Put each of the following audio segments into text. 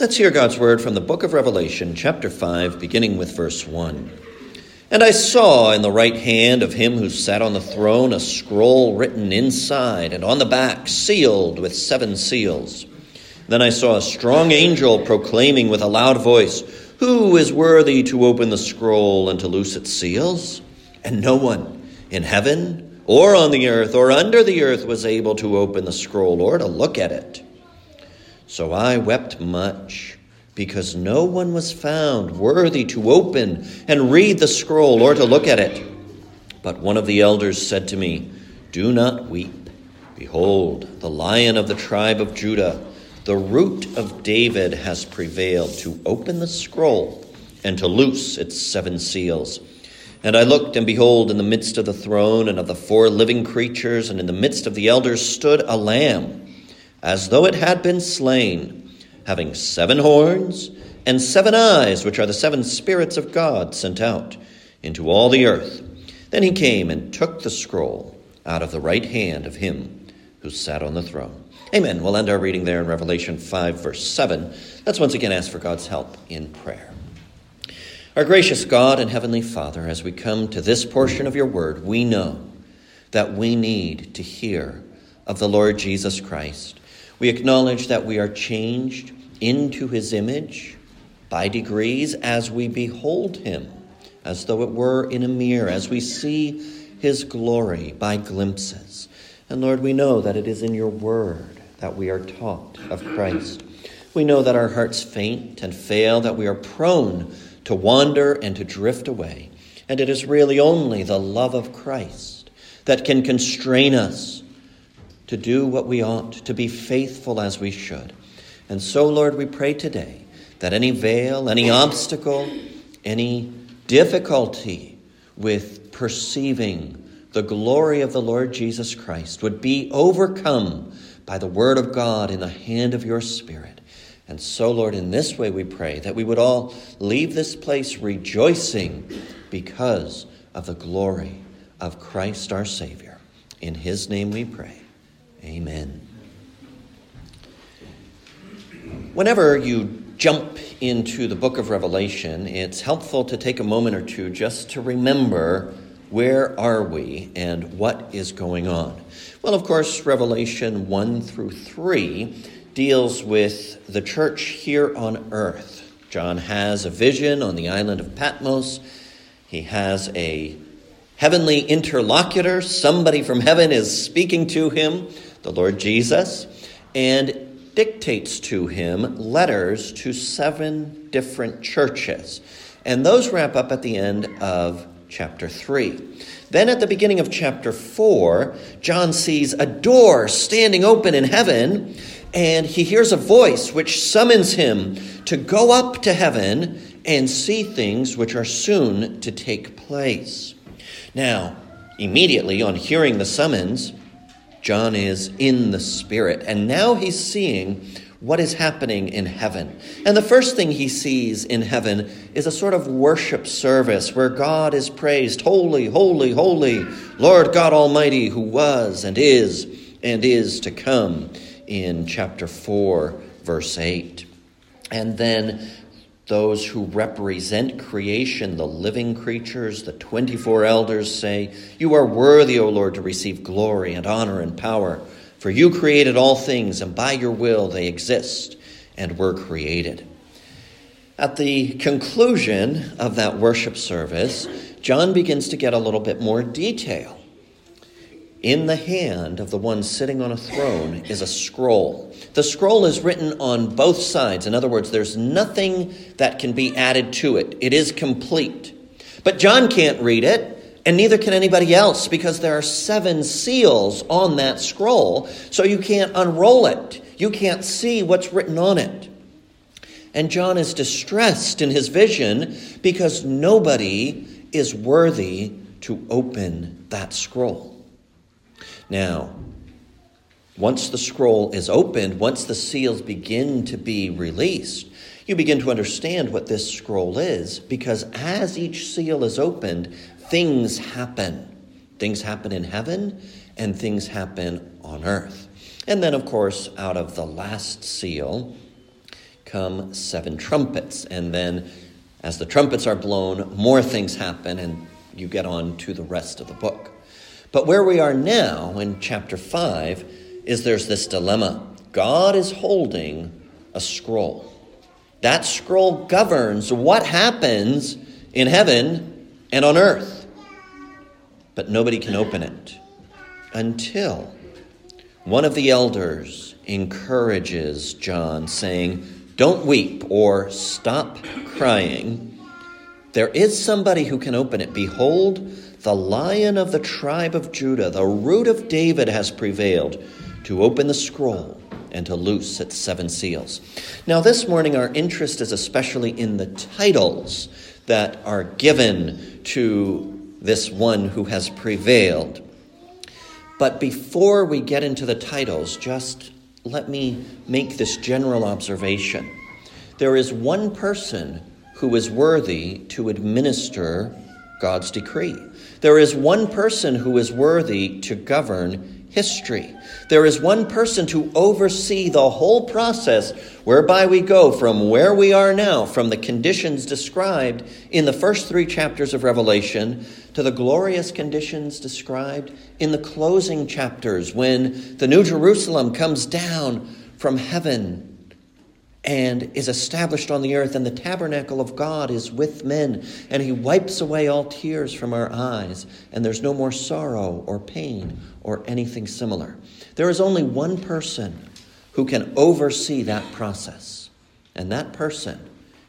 Let's hear God's word from the book of Revelation, chapter 5, beginning with verse 1. And I saw in the right hand of him who sat on the throne a scroll written inside and on the back, sealed with seven seals. Then I saw a strong angel proclaiming with a loud voice, Who is worthy to open the scroll and to loose its seals? And no one in heaven or on the earth or under the earth was able to open the scroll or to look at it. So I wept much, because no one was found worthy to open and read the scroll or to look at it. But one of the elders said to me, Do not weep. Behold, the lion of the tribe of Judah, the root of David, has prevailed to open the scroll and to loose its seven seals. And I looked, and behold, in the midst of the throne and of the four living creatures, and in the midst of the elders, stood a lamb as though it had been slain, having seven horns and seven eyes, which are the seven spirits of God sent out into all the earth. Then he came and took the scroll out of the right hand of him who sat on the throne. Amen. We'll end our reading there in Revelation 5, verse 7. Let's once again ask for God's help in prayer. Our gracious God and Heavenly Father, as we come to this portion of your word, we know that we need to hear of the Lord Jesus Christ. We acknowledge that we are changed into his image by degrees as we behold him, as though it were in a mirror, as we see his glory by glimpses. And Lord, we know that it is in your word that we are taught of Christ. We know that our hearts faint and fail, that we are prone to wander and to drift away. And it is really only the love of Christ that can constrain us to do what we ought, to be faithful as we should. And so, Lord, we pray today that any veil, any obstacle, any difficulty with perceiving the glory of the Lord Jesus Christ would be overcome by the Word of God in the hand of your Spirit. And so, Lord, in this way we pray that we would all leave this place rejoicing because of the glory of Christ our Savior. In His name we pray. Amen. Whenever you jump into the book of Revelation, it's helpful to take a moment or two just to remember where are we and what is going on. Well, of course, Revelation 1 through 3 deals with the church here on earth. John has a vision on the island of Patmos. He has a heavenly interlocutor. Somebody from heaven is speaking to him the Lord Jesus, and dictates to him letters to seven different churches. And those wrap up at the end of chapter 3. Then at the beginning of chapter 4, John sees a door standing open in heaven, and he hears a voice which summons him to go up to heaven and see things which are soon to take place. Now, immediately on hearing the summons, John is in the Spirit, and now he's seeing what is happening in heaven. And the first thing he sees in heaven is a sort of worship service where God is praised Holy, holy, holy, Lord God Almighty, who was and is and is to come in chapter 4, verse 8. And then those who represent creation, the living creatures, the 24 elders say, You are worthy, O Lord, to receive glory and honor and power, for you created all things, and by your will they exist and were created. At the conclusion of that worship service, John begins to get a little bit more detail. In the hand of the one sitting on a throne is a scroll. The scroll is written on both sides. In other words, there's nothing that can be added to it, it is complete. But John can't read it, and neither can anybody else because there are seven seals on that scroll, so you can't unroll it. You can't see what's written on it. And John is distressed in his vision because nobody is worthy to open that scroll. Now, once the scroll is opened, once the seals begin to be released, you begin to understand what this scroll is because as each seal is opened, things happen. Things happen in heaven and things happen on earth. And then, of course, out of the last seal come seven trumpets. And then, as the trumpets are blown, more things happen, and you get on to the rest of the book. But where we are now in chapter 5 is there's this dilemma. God is holding a scroll. That scroll governs what happens in heaven and on earth. But nobody can open it until one of the elders encourages John, saying, Don't weep or stop crying. There is somebody who can open it. Behold, the lion of the tribe of Judah, the root of David, has prevailed to open the scroll and to loose its seven seals. Now, this morning, our interest is especially in the titles that are given to this one who has prevailed. But before we get into the titles, just let me make this general observation. There is one person who is worthy to administer God's decree. There is one person who is worthy to govern history. There is one person to oversee the whole process whereby we go from where we are now, from the conditions described in the first three chapters of Revelation, to the glorious conditions described in the closing chapters when the New Jerusalem comes down from heaven and is established on the earth, and the tabernacle of God is with men, and he wipes away all tears from our eyes, and there's no more sorrow or pain or anything similar. There is only one person who can oversee that process, and that person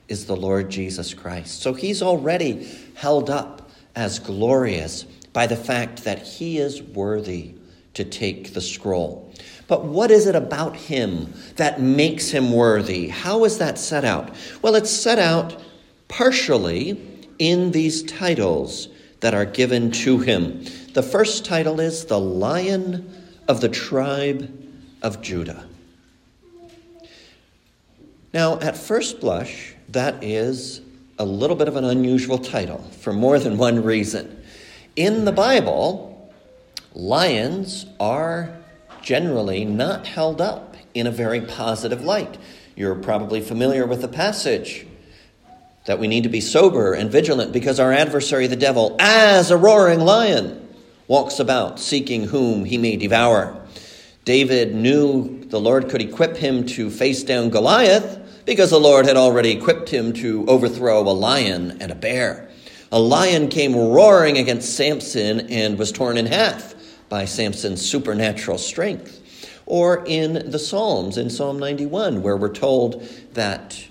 is the Lord Jesus Christ. So he's already held up as glorious by the fact that he is worthy to take the scroll. But what is it about him that makes him worthy? How is that set out? Well, it's set out partially in these titles that are given to him. The first title is the Lion of the Tribe of Judah. Now, at first blush, that is a little bit of an unusual title for more than one reason. In the Bible, lions are generally not held up in a very positive light. You're probably familiar with the passage that we need to be sober and vigilant because our adversary, the devil, as a roaring lion, walks about seeking whom he may devour. David knew the Lord could equip him to face down Goliath because the Lord had already equipped him to overthrow a lion and a bear. A lion came roaring against Samson and was torn in half by Samson's supernatural strength. Or in the Psalms, in Psalm 91, where we're told that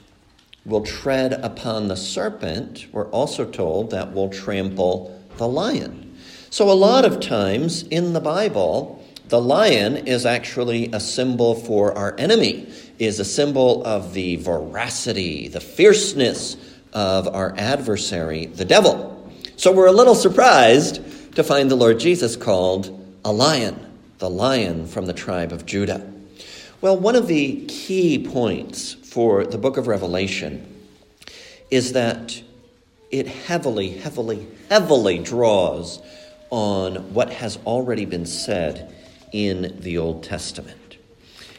we'll tread upon the serpent, we're also told that we'll trample the lion. So, a lot of times in the Bible, the lion is actually a symbol for our enemy, is a symbol of the veracity, the fierceness of our adversary, the devil. So we're a little surprised to find the Lord Jesus called a lion, the lion from the tribe of Judah. Well, one of the key points for the book of Revelation is that it heavily, heavily, heavily draws on what has already been said in the Old Testament.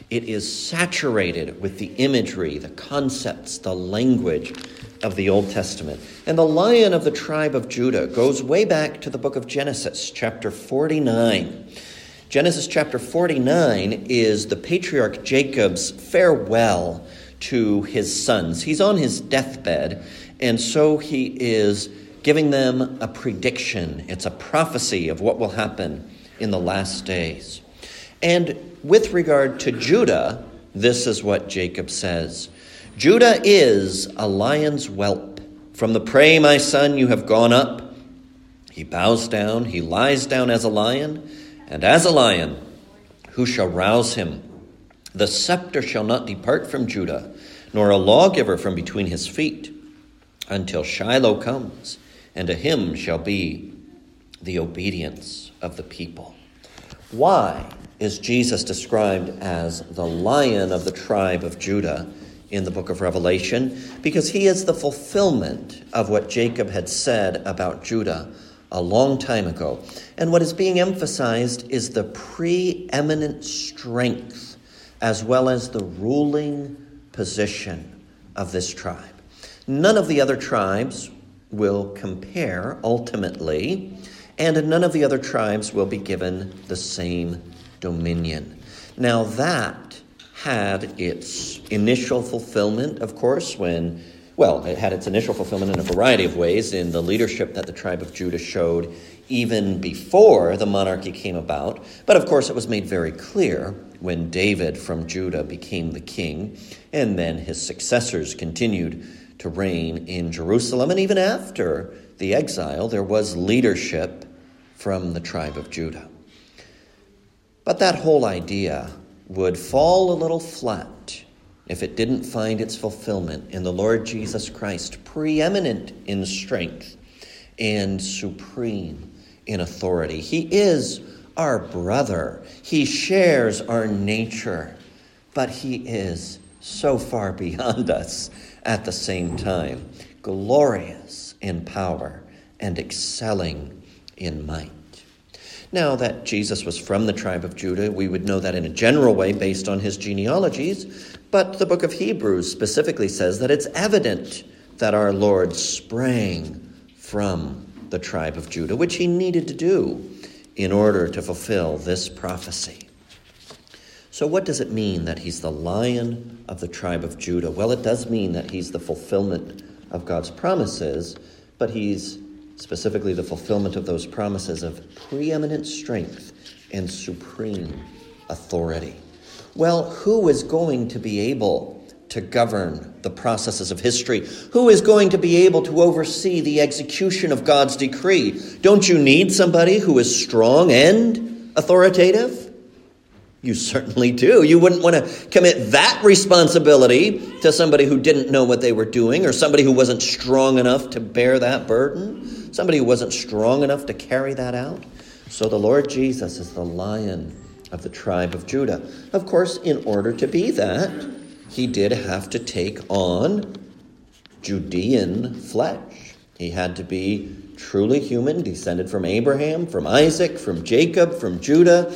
It is saturated with the imagery, the concepts, the language of the Old Testament. And the lion of the tribe of Judah goes way back to the book of Genesis, chapter 49. Genesis chapter 49 is the patriarch Jacob's farewell to his sons. He's on his deathbed, and so he is giving them a prediction. It's a prophecy of what will happen in the last days. And with regard to Judah, this is what Jacob says Judah is a lion's whelp. From the prey, my son, you have gone up. He bows down, he lies down as a lion, and as a lion, who shall rouse him? The scepter shall not depart from Judah, nor a lawgiver from between his feet, until Shiloh comes, and to him shall be the obedience of the people. Why is Jesus described as the lion of the tribe of Judah? In the book of Revelation because he is the fulfillment of what Jacob had said about Judah a long time ago. And what is being emphasized is the preeminent strength as well as the ruling position of this tribe. None of the other tribes will compare ultimately, and none of the other tribes will be given the same dominion. Now, that had its initial fulfillment, of course, when, well, it had its initial fulfillment in a variety of ways in the leadership that the tribe of Judah showed even before the monarchy came about. But of course, it was made very clear when David from Judah became the king, and then his successors continued to reign in Jerusalem. And even after the exile, there was leadership from the tribe of Judah. But that whole idea would fall a little flat if it didn't find its fulfillment in the Lord Jesus Christ, preeminent in strength and supreme in authority. He is our brother, He shares our nature, but He is so far beyond us at the same time, glorious in power and excelling in might. Now, that Jesus was from the tribe of Judah, we would know that in a general way based on his genealogies, but the book of Hebrews specifically says that it's evident that our Lord sprang from the tribe of Judah, which he needed to do in order to fulfill this prophecy. So, what does it mean that he's the lion of the tribe of Judah? Well, it does mean that he's the fulfillment of God's promises, but he's specifically the fulfillment of those promises of preeminent strength and supreme authority. Well, who is going to be able to govern the processes of history? Who is going to be able to oversee the execution of God's decree? Don't you need somebody who is strong and authoritative? You certainly do. You wouldn't want to commit that responsibility to somebody who didn't know what they were doing or somebody who wasn't strong enough to bear that burden, somebody who wasn't strong enough to carry that out. So the Lord Jesus is the lion of the tribe of Judah. Of course, in order to be that, he did have to take on Judean flesh. He had to be truly human, descended from Abraham, from Isaac, from Jacob, from Judah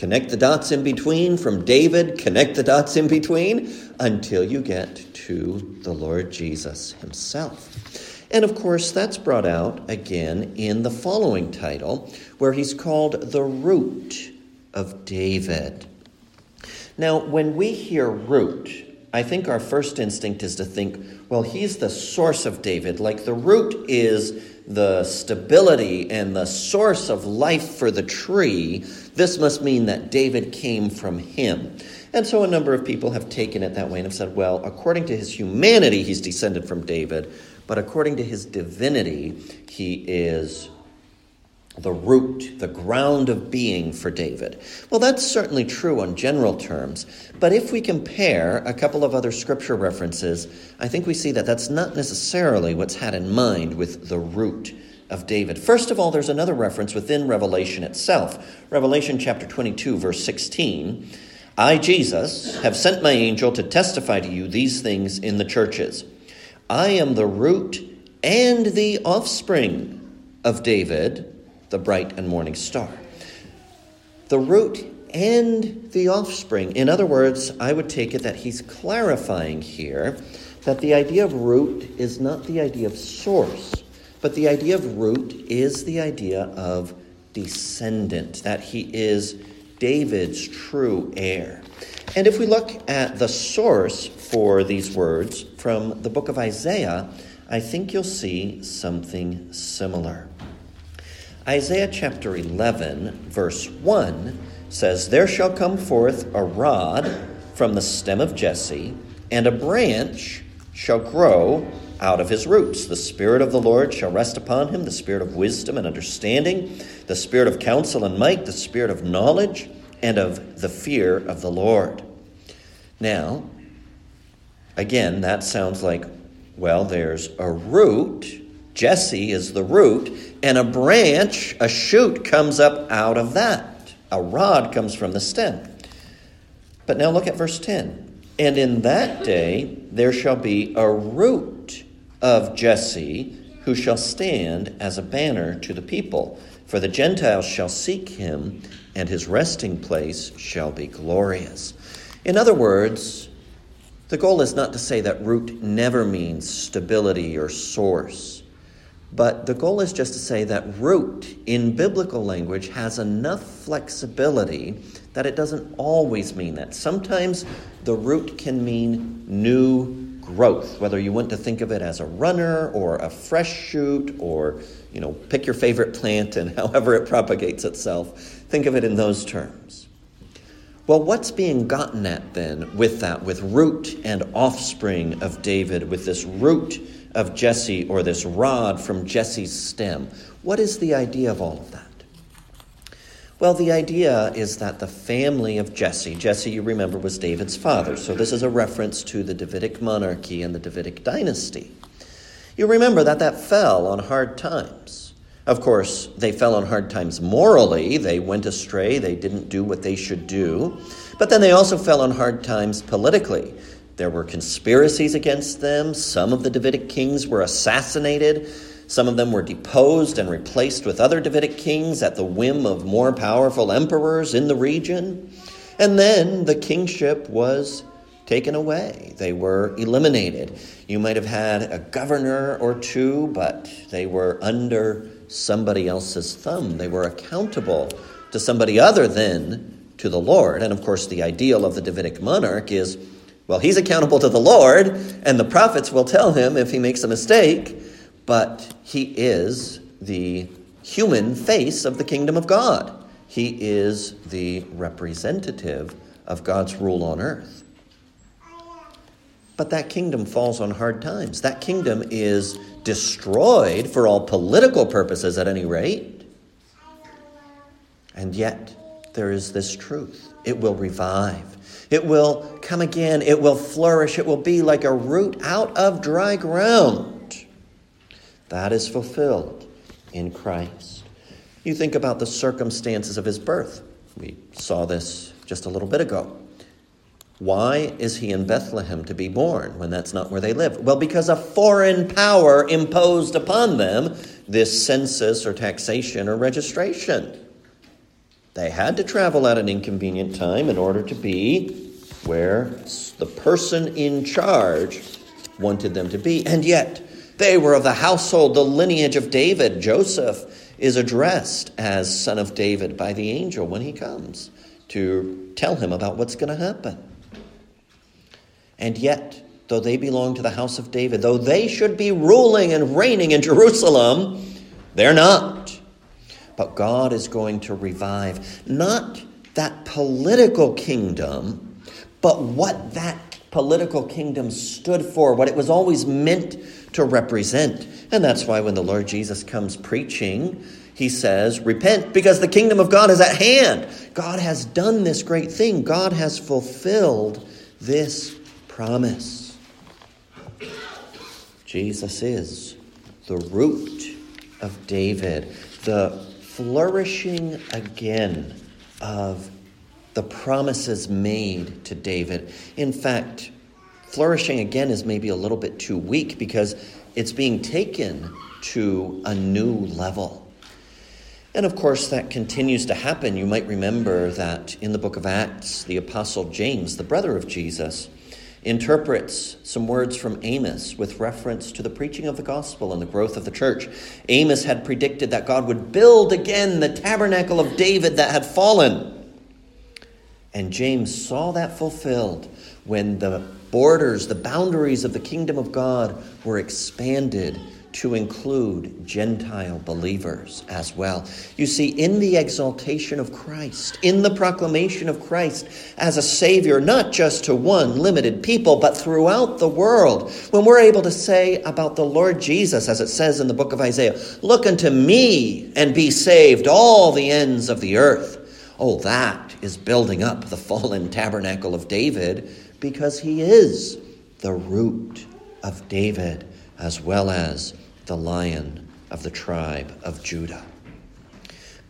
Connect the dots in between from David, connect the dots in between until you get to the Lord Jesus himself. And of course, that's brought out again in the following title, where he's called the root of David. Now, when we hear root, I think our first instinct is to think, well, he's the source of David. Like the root is the stability and the source of life for the tree, this must mean that David came from him. And so a number of people have taken it that way and have said, well, according to his humanity, he's descended from David, but according to his divinity, he is the root, the ground of being for David. Well, that's certainly true on general terms, but if we compare a couple of other scripture references, I think we see that that's not necessarily what's had in mind with the root of David. First of all, there's another reference within Revelation itself. Revelation chapter 22, verse 16. I, Jesus, have sent my angel to testify to you these things in the churches. I am the root and the offspring of David the bright and morning star. The root and the offspring. In other words, I would take it that he's clarifying here that the idea of root is not the idea of source, but the idea of root is the idea of descendant, that he is David's true heir. And if we look at the source for these words from the book of Isaiah, I think you'll see something similar. Isaiah chapter 11, verse 1 says, There shall come forth a rod from the stem of Jesse, and a branch shall grow out of his roots. The Spirit of the Lord shall rest upon him the Spirit of wisdom and understanding, the Spirit of counsel and might, the Spirit of knowledge and of the fear of the Lord. Now, again, that sounds like, well, there's a root Jesse is the root, and a branch, a shoot, comes up out of that. A rod comes from the stem. But now look at verse 10. And in that day there shall be a root of Jesse who shall stand as a banner to the people. For the Gentiles shall seek him, and his resting place shall be glorious. In other words, The goal is not to say that root never means stability or source, but the goal is just to say that root in biblical language has enough flexibility that it doesn't always mean that. Sometimes the root can mean new growth, whether you want to think of it as a runner or a fresh shoot or, you know, pick your favorite plant and however it propagates itself. Think of it in those terms. Well, what's being gotten at then with that, with root and offspring of David, with this root of Jesse or this rod from Jesse's stem? What is the idea of all of that? Well, the idea is that the family of Jesse, Jesse, you remember, was David's father, so this is a reference to the Davidic monarchy and the Davidic dynasty. You remember that that fell on hard times. Of course, they fell on hard times morally. They went astray. They didn't do what they should do. But then they also fell on hard times politically. There were conspiracies against them. Some of the Davidic kings were assassinated. Some of them were deposed and replaced with other Davidic kings at the whim of more powerful emperors in the region. And then the kingship was taken away. They were eliminated. You might have had a governor or two, but they were under somebody else's thumb. They were accountable to somebody other than to the Lord. And of course, the ideal of the Davidic monarch is well, he's accountable to the Lord, and the prophets will tell him if he makes a mistake but he is the human face of the kingdom of God. He is the representative of God's rule on earth. But that kingdom falls on hard times. That kingdom is destroyed for all political purposes, at any rate. And yet, there is this truth it will revive. It will come again. It will flourish. It will be like a root out of dry ground. That is fulfilled in Christ. You think about the circumstances of his birth. We saw this just a little bit ago. Why is he in Bethlehem to be born when that's not where they live? Well, because a foreign power imposed upon them this census or taxation or registration. They had to travel at an inconvenient time in order to be where the person in charge wanted them to be. And yet, they were of the household, the lineage of David. Joseph is addressed as son of David by the angel when he comes to tell him about what's going to happen. And yet, though they belong to the house of David, though they should be ruling and reigning in Jerusalem, they're not. But God is going to revive not that political kingdom, but what that political kingdom stood for, what it was always meant to represent. And that's why when the Lord Jesus comes preaching, he says, Repent because the kingdom of God is at hand. God has done this great thing, God has fulfilled this promise. Jesus is the root of David, the flourishing again of the promises made to David. In fact, Flourishing again is maybe a little bit too weak because it's being taken to a new level. And of course, that continues to happen. You might remember that in the book of Acts, the Apostle James, the brother of Jesus, interprets some words from Amos with reference to the preaching of the gospel and the growth of the church. Amos had predicted that God would build again the tabernacle of David that had fallen. And James saw that fulfilled when the borders, the boundaries of the kingdom of God were expanded to include Gentile believers as well. You see, in the exaltation of Christ, in the proclamation of Christ as a Savior, not just to one limited people, but throughout the world, when we're able to say about the Lord Jesus, as it says in the book of Isaiah, Look unto me and be saved, all the ends of the earth. Oh, that is building up the fallen tabernacle of David because he is the root of David as well as the lion of the tribe of Judah.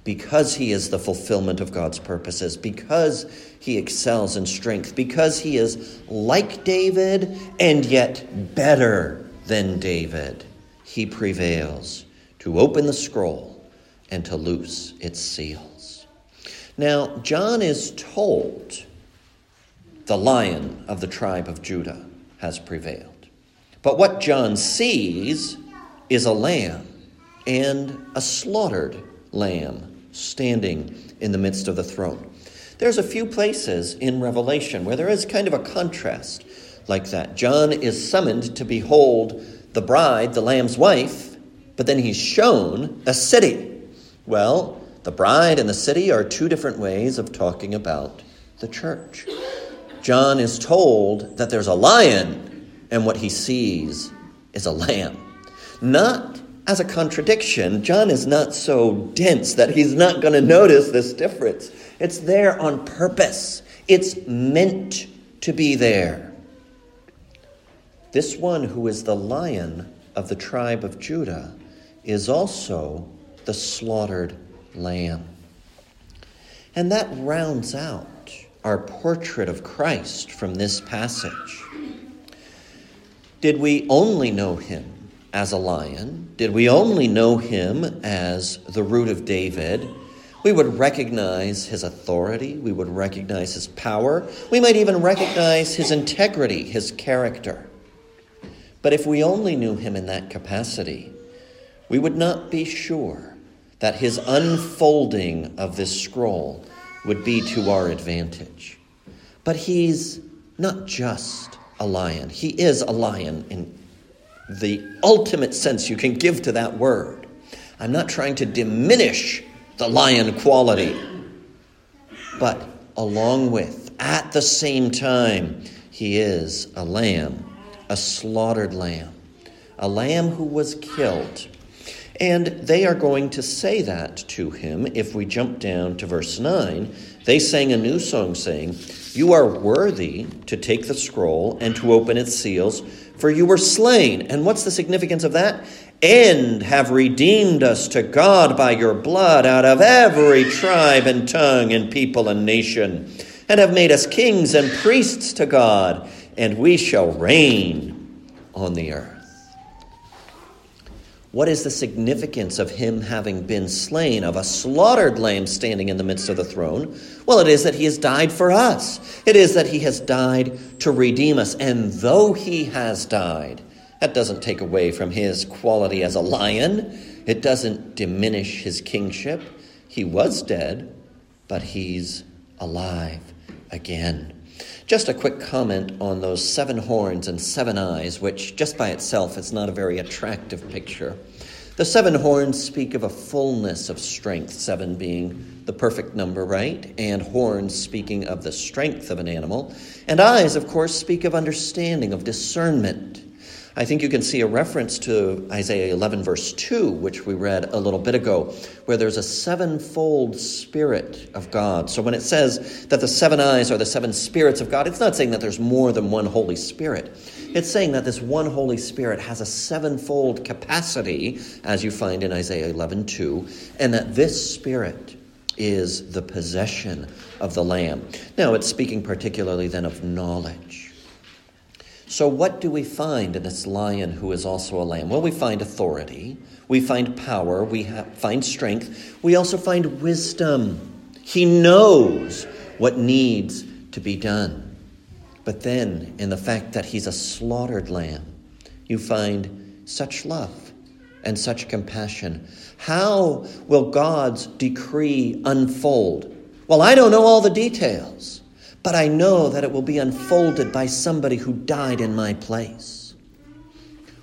Because he is the fulfillment of God's purposes, because he excels in strength, because he is like David and yet better than David, he prevails to open the scroll and to loose its seals. Now, John is told the lion of the tribe of Judah. has prevailed. But what John sees is a lamb and a slaughtered lamb standing in the midst of the throne. There's a few places in Revelation where there is kind of a contrast like that. John is summoned to behold the bride, the Lamb's wife, but then he's shown a city. Well, the bride and the city are two different ways of talking about the church. John is told that there's a lion, and what he sees is a lamb. Not as a contradiction. John is not so dense that he's not going to notice this difference. It's there on purpose, it's meant to be there. This one who is the lion of the tribe of Judah is also the slaughtered lamb. And that rounds out our portrait of Christ from this passage. Did we only know him as a lion? Did we only know him as the root of David? We would recognize his authority. We would recognize his power. We might even recognize his integrity, his character. But if we only knew him in that capacity, we would not be sure that his unfolding of this scroll would be to our advantage. But he's not just a lion, he is a lion in the ultimate sense you can give to that word. I'm not trying to diminish the lion quality, but along with, at the same time, he is a lamb, a slaughtered lamb, a lamb who was killed and they are going to say that to him if we jump down to verse 9. They sang a new song saying, You are worthy to take the scroll and to open its seals, for you were slain. And what's the significance of that? And have redeemed us to God by your blood out of every tribe and tongue and people and nation, and have made us kings and priests to God, and we shall reign on the earth. What is the significance of him having been slain, of a slaughtered lamb standing in the midst of the throne? Well, it is that he has died for us. It is that he has died to redeem us. And though he has died, that doesn't take away from his quality as a lion, it doesn't diminish his kingship. He was dead, but he's alive again. Just a quick comment on those seven horns and seven eyes, which just by itself is not a very attractive picture. The seven horns speak of a fullness of strength, seven being the perfect number, right? And horns speaking of the strength of an animal. And eyes, of course, speak of understanding, of discernment. I think you can see a reference to Isaiah 11, verse 2, which we read a little bit ago, where there's a sevenfold Spirit of God. So when it says that the seven eyes are the seven spirits of God, it's not saying that there's more than one Holy Spirit. It's saying that this one Holy Spirit has a sevenfold capacity, as you find in Isaiah 11, 2, and that this Spirit is the possession of the Lamb. Now, it's speaking particularly then of knowledge. So, what do we find in this lion who is also a lamb? Well, we find authority, we find power, we find strength, we also find wisdom. He knows what needs to be done. But then, in the fact that he's a slaughtered lamb, you find such love and such compassion. How will God's decree unfold? Well, I don't know all the details but I know that it will be unfolded by somebody who died in my place.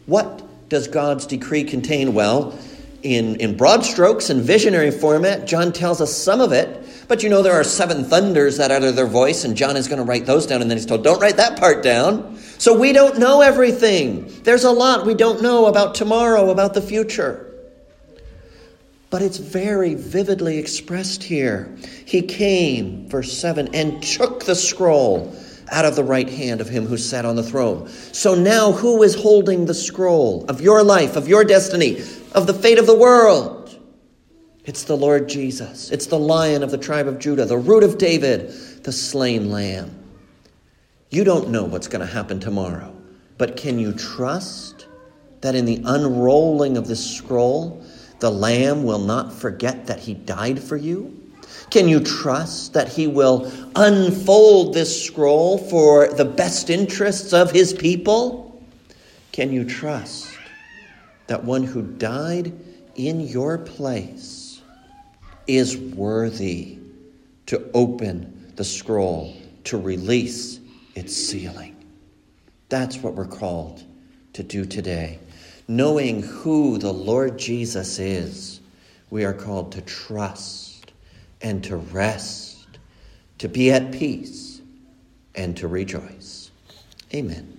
What does God's decree contain? Well, in, in broad strokes and visionary format, John tells us some of it, but you know there are seven thunders that utter their voice, and John is going to write those down, and then he's told, don't write that part down. So we don't know everything. There's a lot we don't know about tomorrow, about the future. But it's very vividly expressed here. He came, verse 7, and took the scroll out of the right hand of him who sat on the throne. So now, who is holding the scroll of your life, of your destiny, of the fate of the world? It's the Lord Jesus. It's the lion of the tribe of Judah, the root of David, the slain lamb. You don't know what's going to happen tomorrow, but can you trust that in the unrolling of this scroll, the Lamb will not forget that He died for you, Can you trust that He will unfold this scroll for the best interests of His people? Can you trust that one who died in your place is worthy to open the scroll, to release its sealing? That's what we're called to do today. Knowing who the Lord Jesus is, we are called to trust and to rest, to be at peace and to rejoice. Amen.